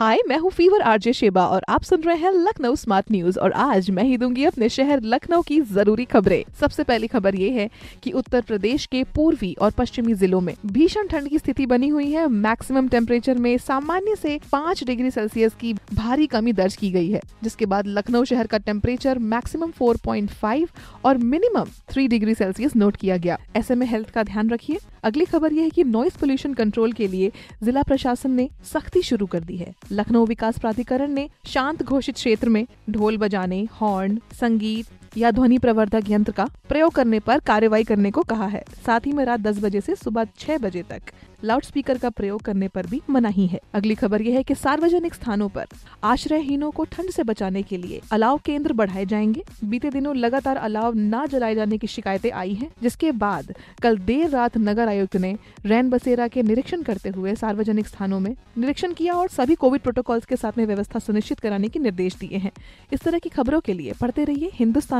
हाय मैं हूँ fever RJ Sheba और आप सुन रहे हैं लखनऊ स्मार्ट न्यूज़ और आज मैं ही दूँगी अपने शहर लखनऊ की ज़रूरी खबरें। सबसे पहली खबर ये है कि उत्तर प्रदेश के पूर्वी और पश्चिमी जिलों में भीषण ठंड की स्थिति बनी हुई है। मैक्सिमम टेम्परेचर में सामान्य से पाँच डिग्री सेल्सियस की भारी कमी दर्ज की गई है, जिसके बाद लखनऊ शहर का टेम्परेचर मैक्सिमम 4.5 और minimum three degree Celsius note किया गया। ऐसे में हेल्थ का ध्यान रखिए। अगली खबर यह है कि नॉइस पोल्यूशन कंट्रोल के लिए जिला प्रशासन ने सख्ती शुरू कर दी है। लखनऊ विकास प्राधिकरण ने शांत घोषित क्षेत्र में ढोल बजाने हॉर्न संगीत या ध्वनि प्रवर्धक यंत्र का प्रयोग करने पर कार्रवाई करने को कहा है। साथ ही में रात 10 बजे से सुबह छह बजे तक लाउड स्पीकर का प्रयोग करने पर भी मनाही है। अगली खबर यह है कि सार्वजनिक स्थानों पर आश्रयहीनों को ठंड से बचाने के लिए अलाव केंद्र बढ़ाए जाएँगे। बीते दिनों लगातार अलाव न जलाए जाने की शिकायतें आई हैं, जिसके बाद कल देर रात नगर आयुक्त ने रैन बसेरा के निरीक्षण करते हुए सार्वजनिक स्थानों में निरीक्षण किया और सभी कोविड प्रोटोकॉल्स के साथ में व्यवस्था सुनिश्चित कराने के निर्देश दिए हैं। इस तरह की खबरों के लिए पढ़ते रहिए हिंदुस्तान